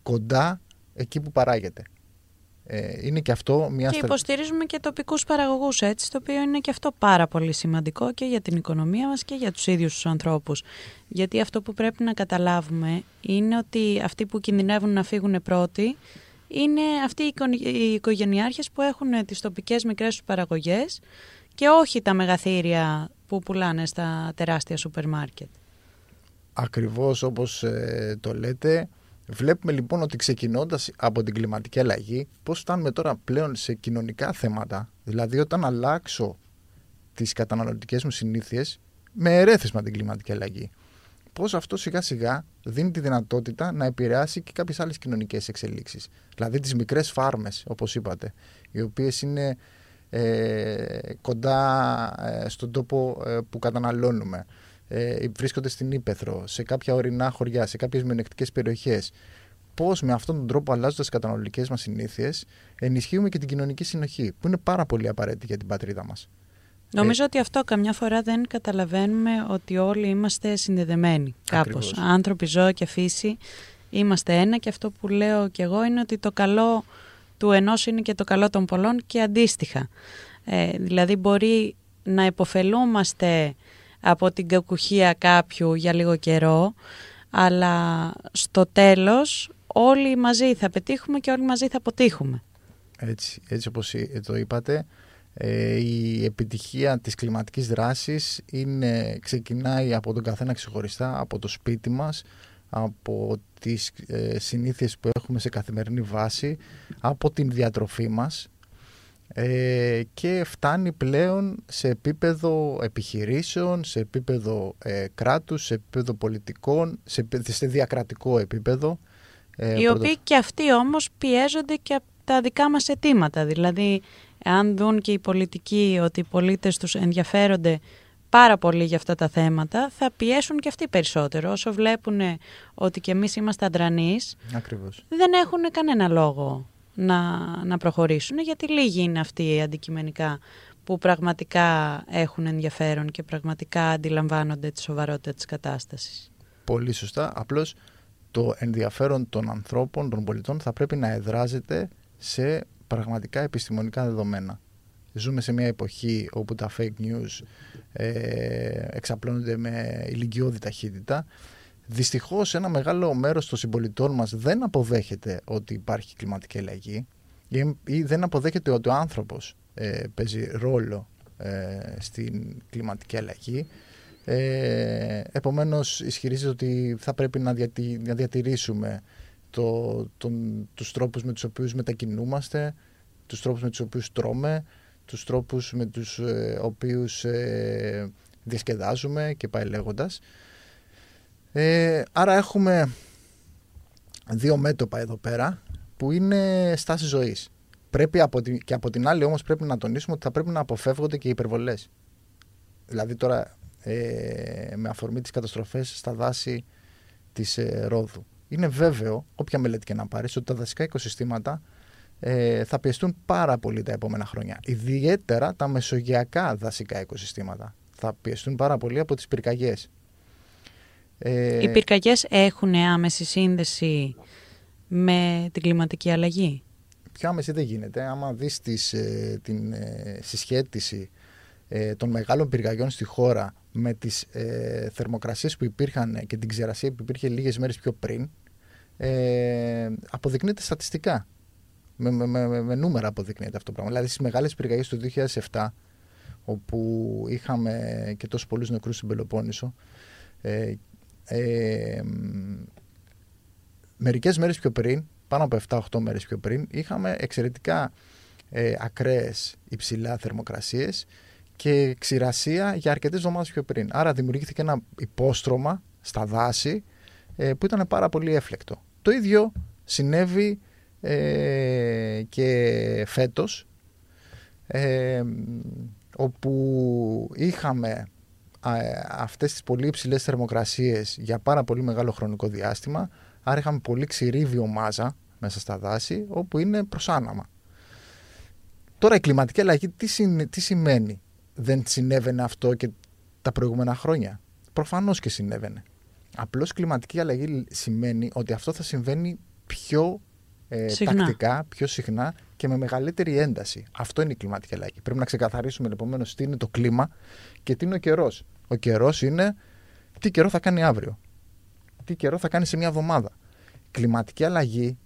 [SPEAKER 4] κοντά εκεί που παράγεται. Ε, είναι και αυτό μια
[SPEAKER 3] Και υποστηρίζουμε και τοπικούς παραγωγούς έτσι, το οποίο είναι και αυτό πάρα πολύ σημαντικό και για την οικονομία μας και για τους ίδιους τους ανθρώπους. Γιατί αυτό που πρέπει να καταλάβουμε είναι ότι αυτοί που κινδυνεύουν να φύγουν πρώτοι είναι αυτοί οι οικογενειάρχες που έχουν τις τοπικές μικρές τους παραγωγές και όχι τα μεγαθύρια που πουλάνε στα τεράστια σούπερ μάρκετ.
[SPEAKER 4] Ακριβώς όπως ε, το λέτε, Βλέπουμε λοιπόν ότι ξεκινώντας από την κλιματική αλλαγή, πώς φτάνουμε τώρα πλέον σε κοινωνικά θέματα; Δηλαδή, όταν αλλάξω τις καταναλωτικές μου συνήθειες με ερέθισμα την κλιματική αλλαγή. Πώς αυτό σιγά σιγά δίνει τη δυνατότητα να επηρεάσει και κάποιες άλλες κοινωνικές εξελίξεις. Δηλαδή, τις μικρές φάρμες, όπως είπατε, οι οποίες είναι ε, κοντά ε, στον τόπο ε, που καταναλώνουμε ε, βρίσκονται στην Ήπεθρο, σε κάποια ορεινά χωριά, σε κάποιες μειονεκτικές περιοχές. Πώς με αυτόν τον τρόπο, αλλάζοντας τι καταναλωτικές μας συνήθειες, ενισχύουμε και την κοινωνική συνοχή, που είναι πάρα πολύ απαραίτητη για την πατρίδα μας.
[SPEAKER 3] Νομίζω ότι αυτό καμιά φορά δεν καταλαβαίνουμε ότι όλοι είμαστε συνδεδεμένοι κάπως.
[SPEAKER 4] Ακριβώς.
[SPEAKER 3] Άνθρωποι, ζώα και φύση είμαστε ένα και αυτό που λέω κι εγώ είναι ότι το καλό του ενός είναι και το καλό των πολλών και αντίστοιχα. Ε, δηλαδή μπορεί να υποφελούμαστε από την κακουχία κάποιου για λίγο καιρό, αλλά στο τέλος όλοι μαζί θα πετύχουμε και όλοι μαζί θα αποτύχουμε.
[SPEAKER 4] Έτσι, έτσι όπως το είπατε, ε, η επιτυχία της κλιματικής δράσης είναι, ξεκινάει από τον καθένα ξεχωριστά, από το σπίτι μας, από τις ε, συνήθειες που έχουμε σε καθημερινή βάση, από την διατροφή μας ε, και φτάνει πλέον σε επίπεδο επιχειρήσεων, σε επίπεδο ε, κράτους, σε επίπεδο πολιτικών, σε, σε διακρατικό επίπεδο.
[SPEAKER 3] Ε, Οι οποίοι και αυτοί όμως πιέζονται και από τα δικά μας αιτήματα. Δηλαδή, αν δουν και οι πολιτικοί ότι οι πολίτες τους ενδιαφέρονται πάρα πολύ για αυτά τα θέματα, θα πιέσουν και αυτοί περισσότερο. Όσο βλέπουν ότι και εμείς είμαστε αντρανείς,
[SPEAKER 4] Ακριβώς.
[SPEAKER 3] δεν έχουν κανένα λόγο να, να προχωρήσουν, γιατί λίγοι είναι αυτοί αντικειμενικά που πραγματικά έχουν ενδιαφέρον και πραγματικά αντιλαμβάνονται τη σοβαρότητα της κατάστασης.
[SPEAKER 4] Πολύ σωστά. Απλώς το ενδιαφέρον των ανθρώπων, των πολιτών θα πρέπει να εδράζεται σε πραγματικά επιστημονικά δεδομένα. Ζούμε σε μια εποχή όπου τα fake news ε, εξαπλώνονται με ηλικιώδη ταχύτητα. Δυστυχώς ένα μεγάλο μέρος των συμπολιτών μας δεν αποδέχεται ότι υπάρχει κλιματική αλλαγή ή δεν αποδέχεται ότι ο άνθρωπος ε, παίζει ρόλο ε, στην κλιματική αλλαγή. Ε, επομένως ισχυρίζεται ότι θα πρέπει να, διατη, να διατηρήσουμε το, τον, τους τρόπους με τους οποίους μετακινούμαστε, τους τρόπους με τους οποίους τρώμε, τους τρόπους με τους ε, οποίους ε, διασκεδάζουμε και πάει λέγοντας. Ε, άρα έχουμε δύο μέτωπα εδώ πέρα που είναι στάση ζωής. Πρέπει από την, και από την άλλη όμως πρέπει να τονίσουμε ότι θα πρέπει να αποφεύγονται και οι υπερβολές. Δηλαδή τώρα ε, με αφορμή τις καταστροφές στα δάση της ε, Ρόδου. Είναι βέβαιο, όποια μελέτη και να πάρεις, ότι τα δασικά οικοσυστήματα ε, θα πιεστούν πάρα πολύ τα επόμενα χρόνια. Ιδιαίτερα τα μεσογειακά δασικά οικοσυστήματα θα πιεστούν πάρα πολύ από τις πυρκαγιές.
[SPEAKER 3] Ε, Οι πυρκαγιές έχουν άμεση σύνδεση με την κλιματική αλλαγή;
[SPEAKER 4] Πιο άμεση δεν γίνεται. Άμα δεις τις, ε, την ε, συσχέτιση ε, των μεγάλων πυρκαγιών στη χώρα με τις ε, θερμοκρασίες που υπήρχαν και την ξερασία που υπήρχε λίγες μέρες πιο πριν, ε, αποδεικνύεται στατιστικά. Με, με, με, με, νούμερα αποδεικνύεται αυτό το πράγμα. Δηλαδή στις μεγάλες πυρκαγιές του 2007, όπου είχαμε και τόσο πολλούς νεκρούς στην Πελοπόννησο, ε, ε, μερικές μέρες πιο πριν, πάνω από 7-8 μέρες πιο πριν, είχαμε εξαιρετικά ε, ακραίες υψηλά θερμοκρασίες και ξηρασία για αρκετές εβδομάδες πιο πριν. Άρα δημιουργήθηκε ένα υπόστρωμα στα δάση ε, που ήταν πάρα πολύ έφλεκτο. Το ίδιο συνέβη ε, και φέτος ε, όπου είχαμε αυτές τις πολύ υψηλές θερμοκρασίες για πάρα πολύ μεγάλο χρονικό διάστημα άρα είχαμε πολύ ξηρή βιομάζα μέσα στα δάση όπου είναι προσάναμα. Τώρα η κλιματική αλλαγή τι, τι σημαίνει; Δεν συνέβαινε αυτό και τα προηγούμενα χρόνια; Προφανώς και συνέβαινε. Απλώς κλιματική αλλαγή σημαίνει ότι αυτό θα συμβαίνει πιο ε, τακτικά, πιο συχνά και με μεγαλύτερη ένταση. Αυτό είναι η κλιματική αλλαγή. Πρέπει να ξεκαθαρίσουμε επομένως τι είναι το κλίμα και τι είναι ο καιρός. Ο καιρός είναι τι καιρό θα κάνει αύριο. Τι καιρό θα κάνει σε μια εβδομάδα. Κλιματική αλλαγή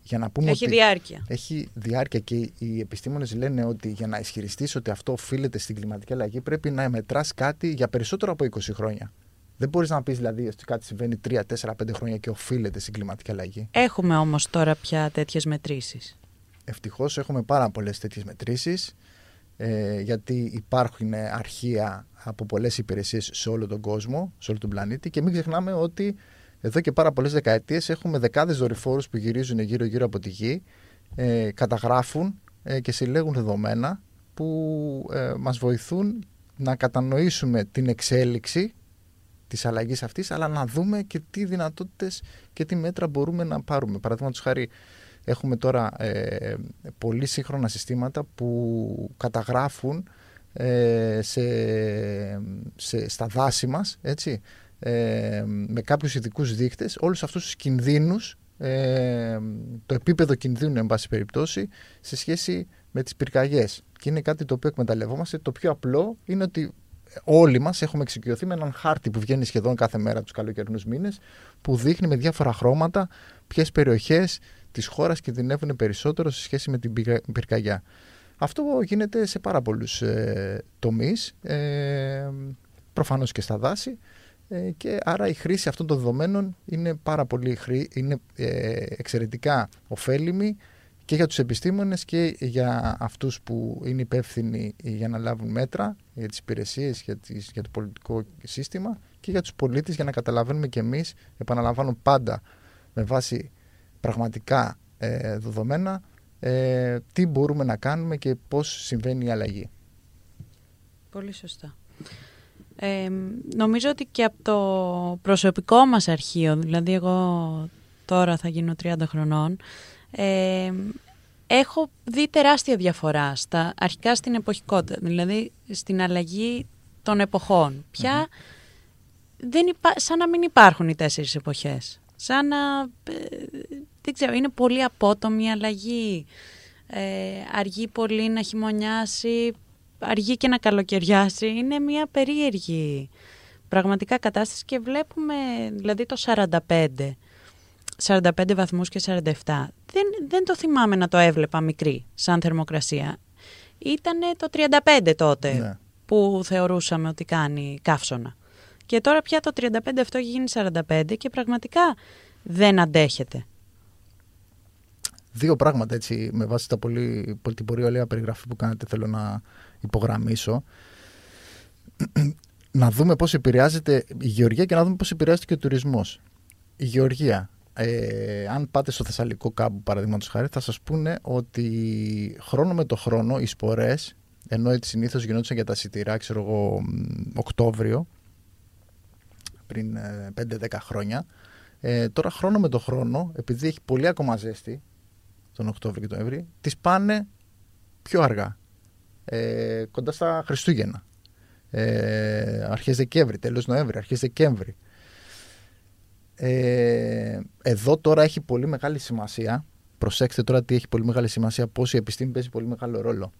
[SPEAKER 4] για να πούμε
[SPEAKER 3] έχει
[SPEAKER 4] ότι
[SPEAKER 3] διάρκεια.
[SPEAKER 4] Έχει διάρκεια και οι επιστήμονες λένε ότι για να ισχυριστείς ότι αυτό οφείλεται στην κλιματική αλλαγή πρέπει να μετράς κάτι για περισσότερο από 20 χρόνια. Δεν μπορείς να πεις δηλαδή ότι κάτι συμβαίνει 3, 4, 5 χρόνια και οφείλεται στην κλιματική αλλαγή.
[SPEAKER 3] Έχουμε όμως τώρα πια τέτοιες μετρήσεις.
[SPEAKER 4] Ευτυχώς έχουμε πάρα πολλές τέτοιες μετρήσεις. Ε, γιατί υπάρχουν αρχεία από πολλές υπηρεσίες σε όλο τον κόσμο, σε όλο τον πλανήτη και μην ξεχνάμε ότι εδώ και πάρα πολλές δεκαετίες έχουμε δεκάδες δορυφόρους που γυρίζουν γύρω-γύρω από τη γη, ε, καταγράφουν ε, και συλλέγουν δεδομένα που ε, μας βοηθούν να κατανοήσουμε την εξέλιξη της αλλαγής αυτής, αλλά να δούμε και τι δυνατότητες και τι μέτρα μπορούμε να πάρουμε. Παραδείγματος χάρη, έχουμε τώρα ε, πολύ σύγχρονα συστήματα που καταγράφουν ε, σε, σε, στα δάση μας, έτσι, ε, με κάποιους ειδικούς δείκτες, όλους αυτούς τους κινδύνους, ε, το επίπεδο κινδύνου, εν πάση περιπτώσει, σε σχέση με τις πυρκαγιές. Και είναι κάτι το οποίο εκμεταλλευόμαστε. Το πιο απλό είναι ότι όλοι μας έχουμε εξοικειωθεί με έναν χάρτη που βγαίνει σχεδόν κάθε μέρα τους καλοκαιρινούς μήνες, που δείχνει με διάφορα χρώματα ποιες περιοχές της χώρας κινδυνεύουν περισσότερο σε σχέση με την πυρκαγιά. Αυτό γίνεται σε πάρα πολλούς ε, τομείς, ε, προφανώς και στα δάση ε, και άρα η χρήση αυτών των δεδομένων είναι πάρα πολύ είναι ε, εξαιρετικά ωφέλιμη και για τους επιστήμονες και για αυτούς που είναι υπεύθυνοι για να λάβουν μέτρα για τις υπηρεσίες, για, τις, για το πολιτικό σύστημα και για τους πολίτες για να καταλαβαίνουμε και εμείς, επαναλαμβάνω πάντα με βάση πραγματικά ε, δεδομένα, ε, τι μπορούμε να κάνουμε και πώς συμβαίνει η αλλαγή.
[SPEAKER 3] Πολύ σωστά. Ε, νομίζω ότι και από το προσωπικό μας αρχείο, δηλαδή εγώ τώρα θα γίνω 30 χρονών, ε, έχω δει τεράστια διαφορά στα, αρχικά στην εποχικότητα, δηλαδή στην αλλαγή των εποχών. Πια δεν σαν να μην υπάρχουν οι τέσσερις εποχές. Σαν να, ε, δεν ξέρω, είναι πολύ απότομη η αλλαγή. Ε, αργεί πολύ να χειμωνιάσει, αργεί και να καλοκαιριάσει. Είναι μια περίεργη πραγματικά κατάσταση και βλέπουμε δηλαδή το 45 45 βαθμούς και 47. Δεν, δεν το θυμάμαι να το έβλεπα μικρή σαν θερμοκρασία. Ήτανε το 35 τότε ναι. που θεωρούσαμε ότι κάνει καύσωνα. Και τώρα πια το 35 αυτό έχει γίνει 45 και πραγματικά δεν αντέχεται.
[SPEAKER 4] Δύο πράγματα έτσι με βάση τα πολύ, την πολύ ωραία περιγραφή που κάνετε θέλω να υπογραμμίσω. να δούμε πώς επηρεάζεται η γεωργία και να δούμε πώς επηρεάζεται και ο τουρισμός. Η γεωργία ε, αν πάτε στο Θεσσαλικό κάμπο, παραδείγματος χάρη, θα σας πούνε ότι χρόνο με το χρόνο οι σπορές, ενώ έτσι συνήθως γινόντουσαν για τα σιτηρά, ξέρω εγώ, Οκτώβριο, πριν 5-10 ε, χρόνια, ε, τώρα χρόνο με το χρόνο, επειδή έχει πολύ ακόμα ζέστη, τον Οκτώβριο και τον Νοέμβρη, τις πάνε πιο αργά. Ε, κοντά στα Χριστούγεννα. Ε, αρχές Δεκέμβρη, τέλος Νοέμβρη, αρχές Δεκέμβρη. Ε, εδώ τώρα έχει πολύ μεγάλη σημασία. Προσέξτε τώρα τι έχει πολύ μεγάλη σημασία, πώς η επιστήμη παίζει πολύ μεγάλο ρόλο.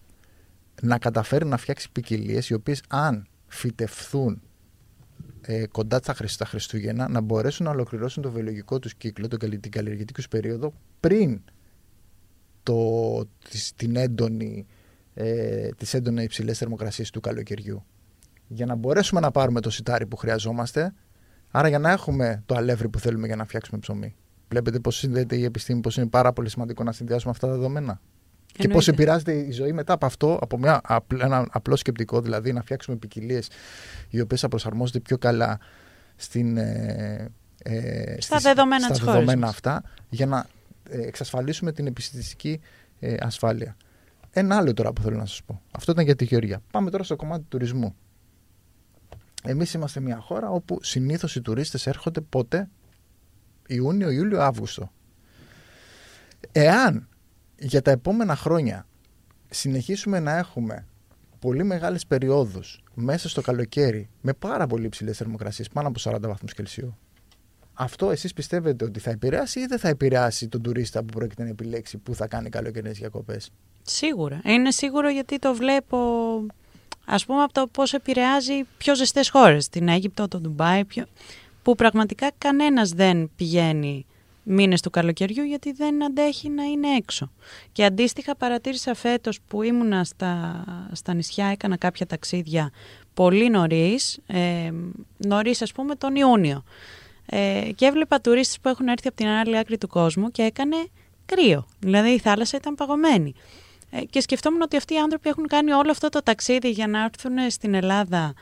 [SPEAKER 4] Να καταφέρει να φτιάξει ποικιλίες οι οποίες, αν φυτευθούν ε, κοντά στα Χριστούγεννα, να μπορέσουν να ολοκληρώσουν το βιολογικό τους κύκλο, την καλλιεργητική τους περίοδο, πριν το, τις, την έντονη, ε, τις έντονα υψηλές θερμοκρασίες του καλοκαιριού. Για να μπορέσουμε να πάρουμε το σιτάρι που χρειαζόμαστε, Άρα για να έχουμε το αλεύρι που θέλουμε για να φτιάξουμε ψωμί. Βλέπετε πώς συνδέεται η επιστήμη, πώς είναι πάρα πολύ σημαντικό να συνδυάσουμε αυτά τα δεδομένα. Και πώς επηρεάζεται η ζωή μετά από αυτό, από μια, ένα απλό σκεπτικό, δηλαδή να φτιάξουμε ποικιλίες οι οποίες θα προσαρμόζονται πιο καλά στην, ε,
[SPEAKER 3] ε, στα, δεδομένα,
[SPEAKER 4] στα δεδομένα αυτά, για να ε, εξασφαλίσουμε την επιστημιστική ε, ασφάλεια. Ένα άλλο τώρα που θέλω να σας πω. Αυτό ήταν για τη γεωργία. Πάμε τώρα στο κομμάτι του τουρισμού. Εμείς είμαστε μια χώρα όπου συνήθως οι τουρίστες έρχονται πότε; Ιούνιο, Ιούλιο, Αύγουστο. Εάν για τα επόμενα χρόνια συνεχίσουμε να έχουμε πολύ μεγάλες περιόδους μέσα στο καλοκαίρι με πάρα πολύ υψηλές θερμοκρασίες, πάνω από 40 βαθμούς Κελσίου, αυτό εσείς πιστεύετε ότι θα επηρεάσει ή δεν θα επηρεάσει τον τουρίστα που πρόκειται να επιλέξει που θα κάνει καλοκαιρινές διακοπές;
[SPEAKER 3] Σίγουρα. Είναι σίγουρο γιατί το βλέπω ας πούμε από το πώς επηρεάζει πιο ζεστές χώρες, την Αίγυπτο, το Ντουμπάι, πιο... που πραγματικά κανένας δεν πηγαίνει μήνες του καλοκαιριού γιατί δεν αντέχει να είναι έξω. Και αντίστοιχα παρατήρησα φέτος που ήμουνα στα, στα νησιά, έκανα κάποια ταξίδια πολύ νωρίς, ε, νωρίς ας πούμε τον Ιούνιο. Ε, και έβλεπα τουρίστες που έχουν έρθει από την άλλη άκρη του κόσμου και έκανε κρύο. Δηλαδή η θάλασσα ήταν παγωμένη. Ε, και σκεφτόμουν ότι αυτοί οι άνθρωποι έχουν κάνει όλο αυτό το ταξίδι για να έρθουν στην Ελλάδα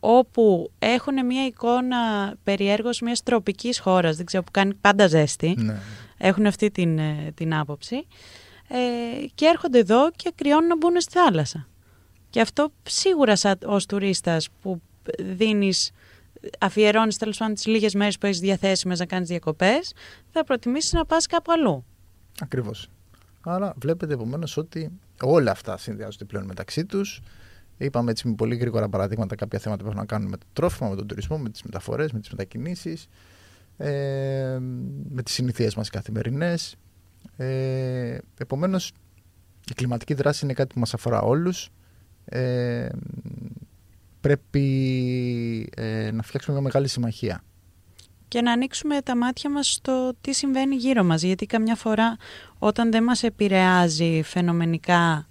[SPEAKER 3] όπου έχουν μια εικόνα περιέργως μιας τροπικής χώρας, δεν ξέρω, που κάνει πάντα ζέστη. Ναι. Έχουν αυτή την, ε, την άποψη. Ε, και έρχονται εδώ και κρυώνουν να μπουν στη θάλασσα. Και αυτό σίγουρα σαν, ως τουρίστας που δίνεις, αφιερώνεις τέλος πάντων τις λίγες μέρες που έχεις διαθέσιμες να κάνεις διακοπές, θα προτιμήσεις να πας κάπου αλλού.
[SPEAKER 4] Ακριβώς. Άρα βλέπετε επομένως ότι όλα αυτά συνδυάζονται πλέον μεταξύ τους. Είπαμε έτσι με πολύ γρήγορα παραδείγματα κάποια θέματα που έχουν να κάνουν με το τρόφιμα, με τον τουρισμό, με τις μεταφορές, με τις μετακινήσεις, ε, με τις συνήθειές μας καθημερινές. Ε, επομένως, η κλιματική δράση είναι κάτι που μας αφορά όλους. Ε, πρέπει ε, να φτιάξουμε μια μεγάλη συμμαχία.
[SPEAKER 3] Και να ανοίξουμε τα μάτια μας στο τι συμβαίνει γύρω μας. Γιατί καμιά φορά όταν δεν μας επηρεάζει φαινομενικά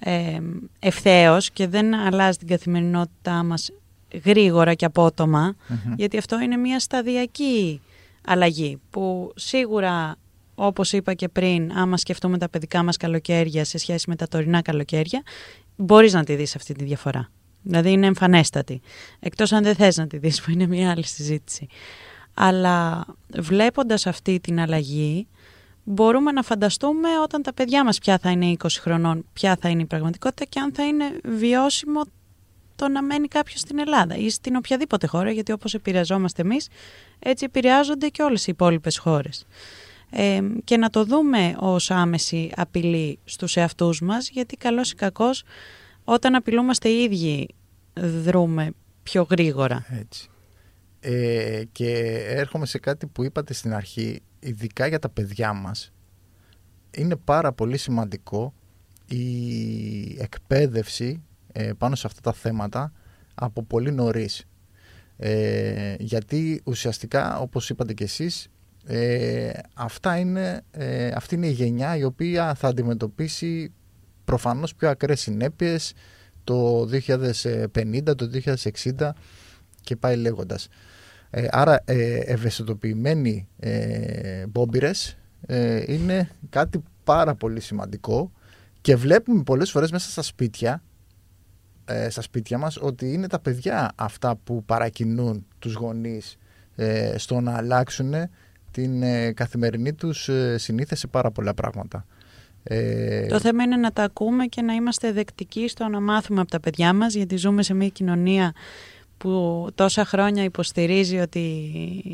[SPEAKER 3] ε, ευθέως και δεν αλλάζει την καθημερινότητά μας γρήγορα και αποτομα γιατί αυτό είναι μια σταδιακή αλλαγή που σίγουρα όπως είπα και πριν, άμα σκεφτούμε τα παιδικά μας καλοκαίρια σε σχέση με τα τωρινά καλοκαίρια, μπορείς να τη δεις αυτή τη διαφορά. Δηλαδή είναι εμφανέστατη. Εκτός αν δεν θες να τη δεις, που είναι μια άλλη συζήτηση. Αλλά βλέποντας αυτή την αλλαγή, μπορούμε να φανταστούμε όταν τα παιδιά μας πια θα είναι 20 χρονών, ποια θα είναι η πραγματικότητα και αν θα είναι βιώσιμο το να μένει κάποιος στην Ελλάδα ή στην οποιαδήποτε χώρα, γιατί όπως επηρεαζόμαστε εμείς, έτσι επηρεάζονται και όλες οι υπόλοιπες χώρες. Ε, και να το δούμε ως άμεση απειλή στους εαυτούς μας, γιατί καλός ή κακός, όταν απειλούμαστε οι ίδιοι δρούμε πιο γρήγορα.
[SPEAKER 4] Έτσι. Ε, και έρχομαι σε κάτι που είπατε στην αρχή, ειδικά για τα παιδιά μας, είναι πάρα πολύ σημαντικό η εκπαίδευση ε, πάνω σε αυτά τα θέματα από πολύ νωρίς. Ε, γιατί ουσιαστικά, όπως είπατε και εσείς, ε, αυτά είναι, ε, αυτή είναι η γενιά η οποία θα αντιμετωπίσει προφανώς πιο ακραίες συνέπειες το 2050, το 2060 και πάει λέγοντας. Ε, άρα ε, ευαισθητοποιημένοι ε, μπόμπυρες ε, είναι κάτι πάρα πολύ σημαντικό και βλέπουμε πολλές φορές μέσα στα σπίτια ε, στα σπίτια μας ότι είναι τα παιδιά αυτά που παρακινούν τους γονείς ε, στο να αλλάξουν την ε, καθημερινή τους ε, συνήθεια σε πάρα πολλά πράγματα.
[SPEAKER 3] Ε, το θέμα είναι να τα ακούμε και να είμαστε δεκτικοί στο να μάθουμε από τα παιδιά μας γιατί ζούμε σε μια κοινωνία που τόσα χρόνια υποστηρίζει ότι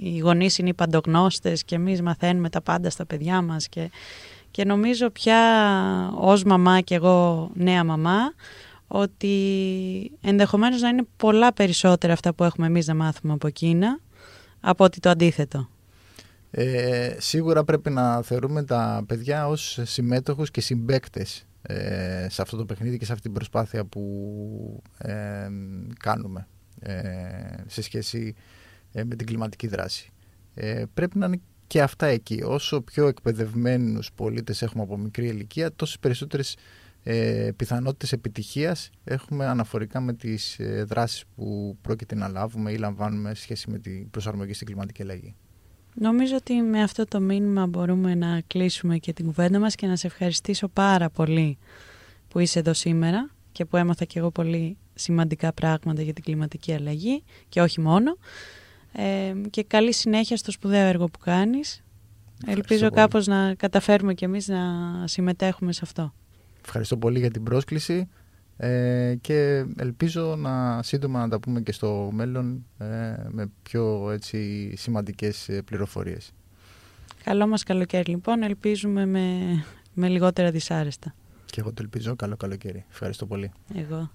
[SPEAKER 3] οι γονείς είναι οι παντογνώστες και εμείς μαθαίνουμε τα πάντα στα παιδιά μας και, και νομίζω πια ως μαμά και εγώ νέα μαμά ότι ενδεχομένως να είναι πολλά περισσότερα αυτά που έχουμε εμείς να μάθουμε από Κίνα από ότι το αντίθετο.
[SPEAKER 4] Ε, σίγουρα πρέπει να θεωρούμε τα παιδιά ως συμμέτοχους και συμπέκτες ε, σε αυτό το παιχνίδι και σε αυτή την προσπάθεια που ε, κάνουμε ε, σε σχέση με την κλιματική δράση. Πρέπει να είναι και αυτά εκεί. Όσο πιο εκπαιδευμένους πολίτες έχουμε από μικρή ηλικία, τόσες περισσότερες ε, πιθανότητες επιτυχίας έχουμε αναφορικά με τις ε, δράσεις που πρόκειται να λάβουμε ή λαμβάνουμε σε σχέση με την προσαρμογή στην κλιματική αλλαγή.
[SPEAKER 3] Νομίζω ότι με αυτό το μήνυμα μπορούμε να κλείσουμε και την κουβέντα μας και να σε ευχαριστήσω πάρα πολύ που είσαι εδώ σήμερα και που έμαθα και εγώ πολύ σημαντικά πράγματα για την κλιματική αλλαγή και όχι μόνο. Ε, και καλή συνέχεια στο σπουδαίο έργο που κάνεις. Ελπίζω κάπως να καταφέρουμε κι εμείς να συμμετέχουμε σε αυτό.
[SPEAKER 4] Ευχαριστώ πολύ για την πρόσκληση ε, και ελπίζω να σύντομα να τα πούμε και στο μέλλον ε, με πιο έτσι, σημαντικές ε, πληροφορίες.
[SPEAKER 3] Καλό μας καλοκαίρι λοιπόν, ελπίζουμε με, με λιγότερα δυσάρεστα.
[SPEAKER 4] Και εγώ το ελπίζω. Καλό καλοκαίρι. Ευχαριστώ πολύ.
[SPEAKER 3] Εγώ.